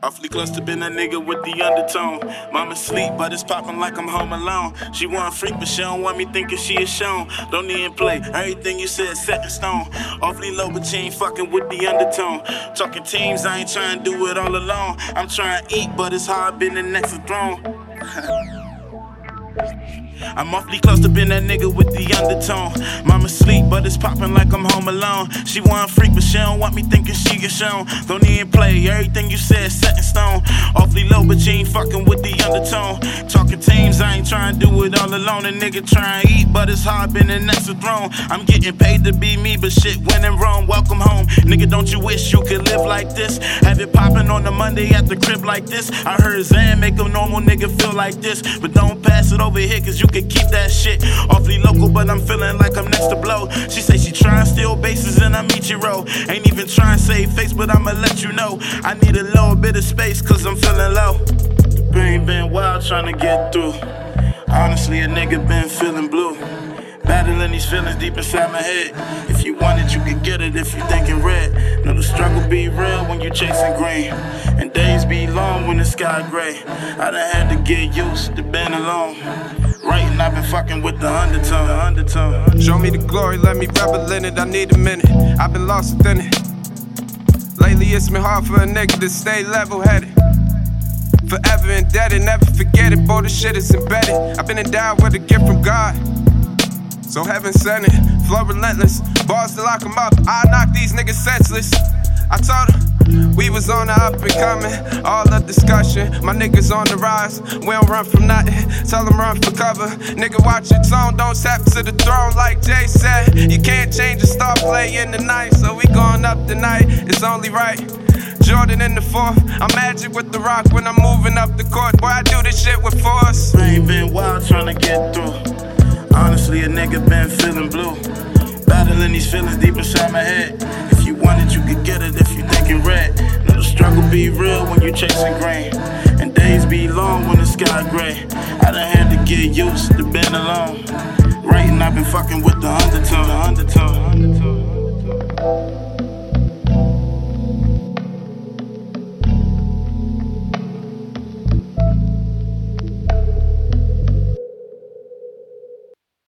Awfully close to being a nigga with the undertone. Mama sleep, but it's popping like I'm home alone. She want freak, but she don't want me thinking she is shown. Don't even play, everything you said set in stone. Awfully low, but she ain't fucking with the undertone. Talking teams, I ain't trying to do it all alone. I'm trying to eat, but it's hard being the next throne. I'm awfully close to being that nigga with the undertone. Mama sleep, but it's popping like I'm home alone. She want freak, but she don't want me thinking she get shown. Don't even play, everything you said. You ain't fucking with the undertone. Talking teams, I ain't trying to do it all alone. A nigga trying to eat, but it's hard being next throne. I'm getting paid to be me, but shit went in wrong. Welcome home, nigga. Don't you wish you could live like this? Have it popping on the Monday at the crib like this. I heard Zan make a normal nigga feel like this, but don't pass it over here, cause you can keep that shit. Awfully local, but I'm feeling like I'm next to blow. She say she trying steal bases and I'm Ichiro. Ain't even trying to save face, but I'ma let you know. I need a little bit of space, cause I'm feeling low. Been wild trying to get through. Honestly, a nigga been feeling blue. Battling these feelings deep inside my head. If you want it, you can get it if you thinking red. Know the struggle be real when you chasing green. And days be long when the sky gray. I done had to get used to being alone. Writing, I've been fucking with the undertone. The undertone. Show me the glory, let me revel in it. I need a minute. I've been lost within it. Lately, it's been hard for a nigga to stay level headed. Forever indebted, never forget it. Boy, the shit is embedded. I've been endowed with a gift from God. So heaven sent it, flow relentless. Bars to lock 'em up, I knock these niggas senseless. I told her we was on the up and coming. All the discussion, my niggas on the rise. We don't run from nothing, tell them run for cover. Nigga, watch your tone, don't step to the throne like Jay said. You can't change the star play in the night, so we going up tonight. It's only right. Jordan in the fourth, I'm magic with the rock when I'm moving up the court. Boy, I do this shit with force. Brain been wild trying to get through. Honestly, a nigga been feeling blue. Battling these feelings deep inside my head. If you want it, you could get it if you thinking red. Know the struggle be real when you chasing green. And days be long when the sky gray. I done had to get used to being alone. Writing, I've been fucking with the undertone. The undertone. The undertone.